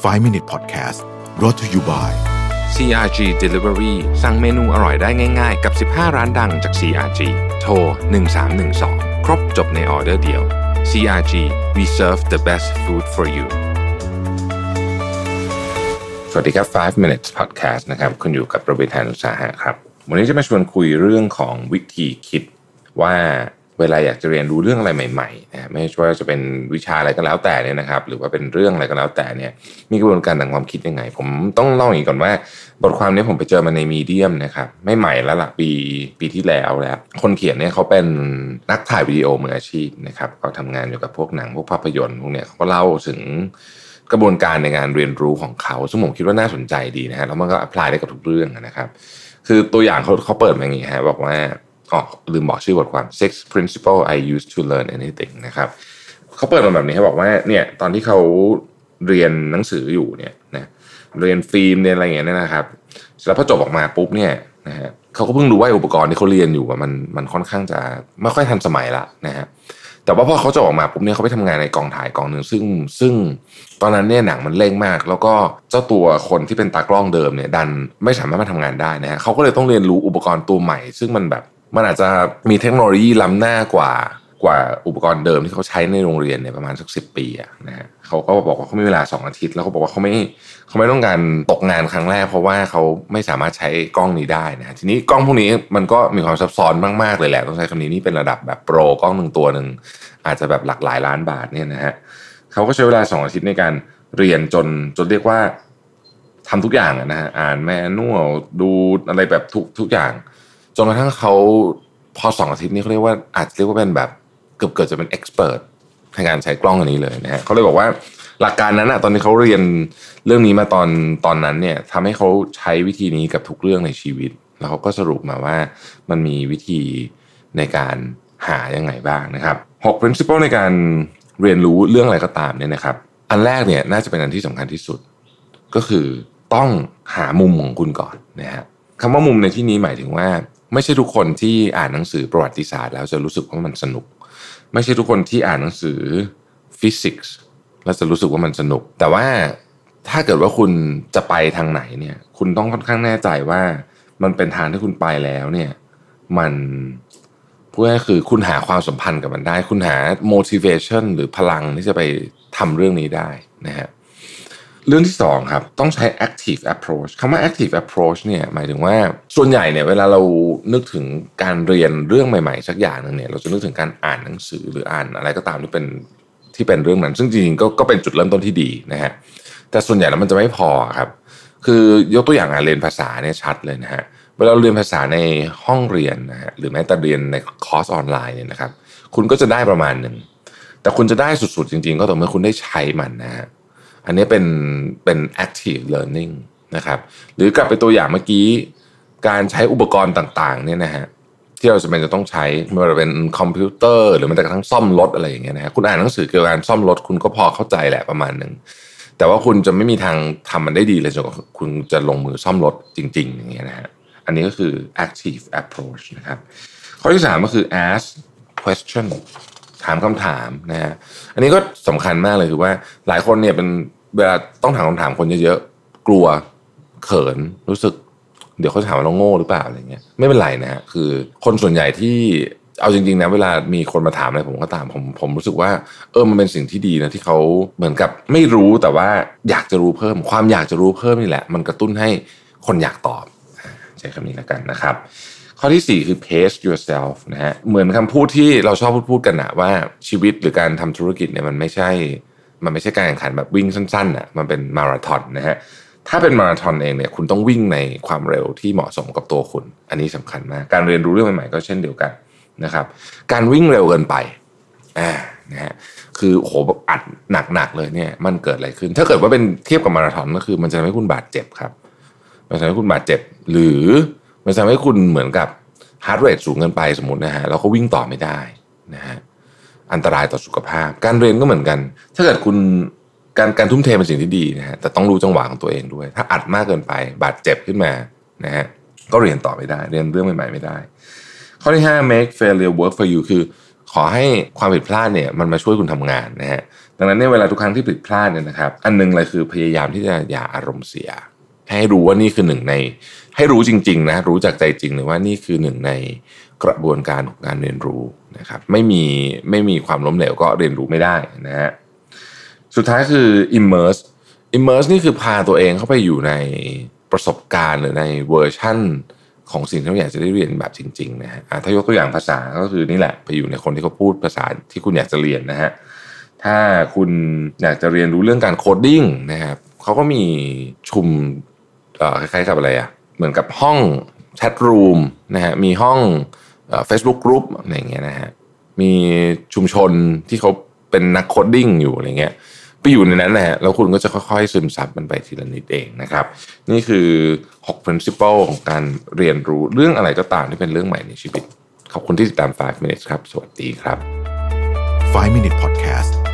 5 Minute Podcast brought to you by CRG Delivery สั่งเมนูอร่อยได้ง่าย ๆ กับ 15 ร้านดังจาก CRG โทร 1312 ครบจบในออเดอร์เดียว CRG we serve the best food for you สวัสดีครับ 5 minutes podcast นะครับ คุณอยู่กับประวิทยานุสาหะครับ วันนี้จะมาชวนคุยเรื่องของวิธีคิดว่า เวลาอยากจะเรียนรู้เรื่องอะไรใหม่ๆนะไม่ว่าจะเป็นวิชาอะไรก็แล้วแต่เนี่ยนะครับ หรือว่าเป็นเรื่องอะไรก็แล้วแต่เนี่ยมีกระบวนการทางความคิดยังไง ผมต้องเล่าอย่างนี้ก่อนว่า บทความนี้ผมไปเจอมาในมีเดียมนะครับไม่ใหม่แล้วล่ะปีปีที่แล้วแล้ว คนเขียนเนี่ยเขาเป็นนักถ่ายวิดีโอมืออาชีพนะครับเขาทำงานอยู่กับพวกหนังพวกภาพยนตร์พวกเนี้ยเขาก็เล่าถึงกระบวนการในการเรียนรู้ของเขา ซึ่งผมคิดว่าน่าสนใจดีนะฮะแล้วมันก็อพพลายได้กับทุกเรื่องนะครับ คือตัวอย่างเขาเขาเปิดมาอย่างนี้ฮะบอกว่า อ๋อลืมบอกชื่อบทความ six principle I use to learn anything นะครับเขาเปิดมาแบบนี้เขาบอกว่าเนี่ยตอนที่เขาเรียนหนังสืออยู่เนี่ยนะเรียนฟิล์มเรียนอะไรอย่างเงี้ยนะครับแล้วพอจบออกมาปุ๊บเนี่ยนะฮะเขาก็เพิ่งรู้ว่าอุปกรณ์ที่เขาเรียนอยู่มันมันค่อนข้างจะไม่ค่อยทันสมัยละนะฮะแต่ว่าพอเขาจะออกมาปุ๊บเนี่ยเขาไปทำงานในกองถ่ายกองหนึ่งซึ่งซึ่งตอนนั้นเนี่ยหนังมันเร่งมาก แล้วก็เจ้าตัวคนที่เป็นตากล้องเดิมเนี่ยดันไม่สามารถมาทำงานได้นะฮะเขาก็เลยต้องเรียนรู้อุปกรณ์ตัวใหม่ ซึ่งมันแบบ มันอาจจะมีเทคโนโลยีล้ำหน้ากว่ากว่าอุปกรณ์เดิมที่เขาใช้ในโรงเรียนเนี่ยประมาณสักสิปีอะนะฮะเขาก็บอกว่าเขาไม่เวลาสองอาทิตย์ แล้วเขาบอกว่าเขาไม่เขาไม่ต้องการตกงานครั้งแรก เพราะว่าเขาไม่สามารถใช้กล้องนี้ได้นะทีนี้กล้องพวกนี้มันก็มีความซับซ้อนมากๆเลยแหละต้องใช้คำนี้นี่เป็นระดับแบบโปรกล้องหนึ่งตัวหนึ่งอาจจะแบบหลักหลายล้านบาทเนี่ยนะฮะเขาก็ใช้เวลาสองอาทิตย์ในการเรียนจนจนเรียกว่าทำทุกอย่างนะฮะอ่านแมนนวลดูอะไรแบบทุกทุกอย่าง จนกระทั่งเขาพอสองอาทิตย์นี้เขาเรียกว่าอาจจะเรียกว่าเป็นแบบเกือบเกิดจะเป็นเอ็กซ์เพรสในการใช้กล้องอันนี้เลยนะฮะเขาเลยบอกว่าหลักการนั้นอะตอนที่เขาเรียนเรื่องนี้มาตอนตอนนั้นเนี่ยทำให้เขาใช้วิธีนี้กับทุกเรื่องในชีวิต แล้วเขาก็สรุปมาว่ามันมีวิธีในการหายังไงบ้างนะครับหก principle ในการเรียนรู้เรื่องอะไรก็ตามเนี่ยนะครับ อันแรกเนี่ยน่าจะเป็นอันที่สำคัญที่สุด ก็คือต้องหามุมของคุณก่อนนะฮะคำว่ามุมในที่นี้หมายถึงว่า ไม่ใช่ทุกคนที่อ่านหนังสือประวัติศาสตร์แล้วจะรู้สึกว่ามันสนุก ไม่ใช่ทุกคนที่อ่านหนังสือฟิสิกส์แล้วจะรู้สึกว่ามันสนุก แต่ว่าถ้าเกิดว่าคุณจะไปทางไหนเนี่ย คุณต้องค่อนข้างแน่ใจว่ามันเป็นทางที่คุณไปแล้วเนี่ย มันพูดง่ายคือคุณหาความสัมพันธ์กับมันได้ คุณหา motivation หรือพลังที่จะไปทำเรื่องนี้ได้นะฮะ เรื่องที่สองครับต้องใช้ active approach คำว่า active approach เนี่ยหมายถึงว่าส่วนใหญ่เนี่ยเวลาเรานึกถึงการเรียนเรื่องใหม่ๆสักอย่างหนึ่งเนี่ยเราจะนึกถึงการอ่านหนังสือหรืออ่านอะไรก็ตามที่เป็นที่เป็นเรื่องนั้น ซึ่งจริงๆก็ก็เป็นจุดเริ่มต้นที่ดีนะฮะแต่ส่วนใหญ่แล้วมันจะไม่พอครับ คือยกตัวอย่างการเรียนภาษาเนี่ยชัดเลยนะฮะเวลาเราเรียนภาษาในห้องเรียนนะฮะหรือแม้แต่เรียนในคอร์สออนไลน์เนี่ยนะครับคุณก็จะได้ประมาณหนึ่งแต่คุณจะได้สุดๆจริง ๆ ก็ต่อเมื่อคุณได้ใช้มันนะฮะ อันนี้เป็นเป็น active learning นะครับหรือกลับไปตัวอย่างเมื่อกี้ การใช้อุปกรณ์ต่างๆเนี่ยนะฮะที่เราจะเป็นจะต้องใช้ไม่ว่าจะเป็นคอมพิวเตอร์หรือแม้แต่กระทั่งซ่อมรถอะไรอย่างเงี้ยนะฮะคุณอ่านหนังสือเกี่ยวกับการซ่อมรถคุณก็พอเข้าใจแหละประมาณหนึ่งแต่ว่าคุณจะไม่มีทางทำมันได้ดีเลยจนกว่าคุณจะลงมือซ่อมรถจริง ๆ อย่างเงี้ยนะฮะอันนี้ก็คือ active approach นะครับข้อที่สามก็คือ ask question ถามคำถามนะฮะอันนี้ก็สำคัญมากเลยคือว่าหลายคนเนี่ยเป็นเวลาต้องถามคำถามคนเยอะๆกลัวเขินรู้สึก เดี๋ยวเขาถามว่าเราโง่หรือเปล่าอะไรเงี้ยไม่เป็นไรนะฮะคือคนส่วนใหญ่ที่เอาจริงๆนะเวลามีคนมาถามอะไรผมก็ตามผมผมรู้สึกว่า เออมันเป็นสิ่งที่ดีนะที่เขาเหมือนกับไม่รู้แต่ว่าอยากจะรู้เพิ่ม ความอยากจะรู้เพิ่มนี่แหละ มันกระตุ้นให้คนอยากตอบใช้คำนี้แล้วกันนะครับ ข้อที่ 4 คือ pace yourself นะฮะเหมือนคำพูดที่เราชอบพูดพูดกันนะว่าชีวิตหรือการทำธุรกิจเนี่ยมันไม่ใช่ มันไม่ใช่การแข่งขันแบบวิ่งสั้นๆอะมันเป็นมาราธอนนะฮะถ้าเป็นมาราธอนเองเนี่ยคุณต้องวิ่งในความเร็วที่เหมาะสมกับตัวคุณ อันนี้สำคัญมาก การเรียนรู้เรื่องใหม่ๆก็เช่นเดียวกันนะครับ การวิ่งเร็วเกินไปอ่านะฮะคือโหอัดหนักๆเลยเนี่ย มันเกิดอะไรขึ้น ถ้าเกิดว่าเป็นเทียบกับมาราธอนก็คือ มันจะทำให้คุณบาดเจ็บครับมันจะทำให้คุณบาดเจ็บ หรือ มันทำให้คุณเหมือนกับ heart rate สูงเกินไปสมมตินะฮะเราก็วิ่งต่อไม่ได้นะฮะอันตรายต่อสุขภาพ การเรียนก็เหมือนกัน ถ้าเกิดคุณการการทุ่มเทเป็นสิ่งที่ดีนะฮะแต่ต้องรู้จังหวะของตัวเองด้วย ถ้าอัดมากเกินไป บาดเจ็บขึ้นมานะฮะก็เรียนต่อไม่ได้ เรียนเรื่องใหม่ๆไม่ได้ ข้อที่ 5 make failure work for you คือขอให้ความผิดพลาดเนี่ยมันมาช่วยคุณทำงานนะฮะดังนั้นเนี่ยเวลาทุกครั้งที่ผิดพลาดเนี่ยนะครับ อันหนึงเลยคือพยายามที่จะอย่าอารมณ์เสีย ให้รู้ว่านี่คือหนึ่งใน ให้รู้จริงๆนะรู้จากใจจริงเลยว่านี่คือหนึ่งในกระบวนการของการเรียนรู้นะครับไม่มีไม่มีความล้มเหลวก็เรียนรู้ไม่ได้นะฮะสุดท้ายคือ immerse immerse นี่คือพาตัวเองเข้าไปอยู่ในประสบการณ์หรือในเวอร์ชั่นของสิ่งที่เราอยากจะได้เรียนแบบจริงๆนะฮะถ้ายกตัวอย่างภาษาก็คือนี่แหละไปอยู่ในคนที่เขาพูดภาษาที่คุณอยากจะเรียนนะฮะถ้าคุณอยากจะเรียนรู้เรื่องการ coding นะครับเขาก็มีชุมคล้ายๆกับอะไรอะ เหมือนกับห้อง chat room นะฮะมีห้อง Facebook group อะไรอย่างเงี้ยนะฮะมีชุมชนที่เขาเป็นนักโคดดิ้งอยู่อะไรเงี้ยไปอยู่ในนั้นนะฮะแล้วคุณก็จะค่อยๆ ซึมซับมันไปทีละนิดเองนะครับ นี่คือ 6 principle ของการเรียนรู้เรื่องอะไรก็ตามที่เป็นเรื่องใหม่ในชีวิต ขอบคุณที่ติดตาม 5 minutes ครับ สวัสดีครับ 5 Minute Podcast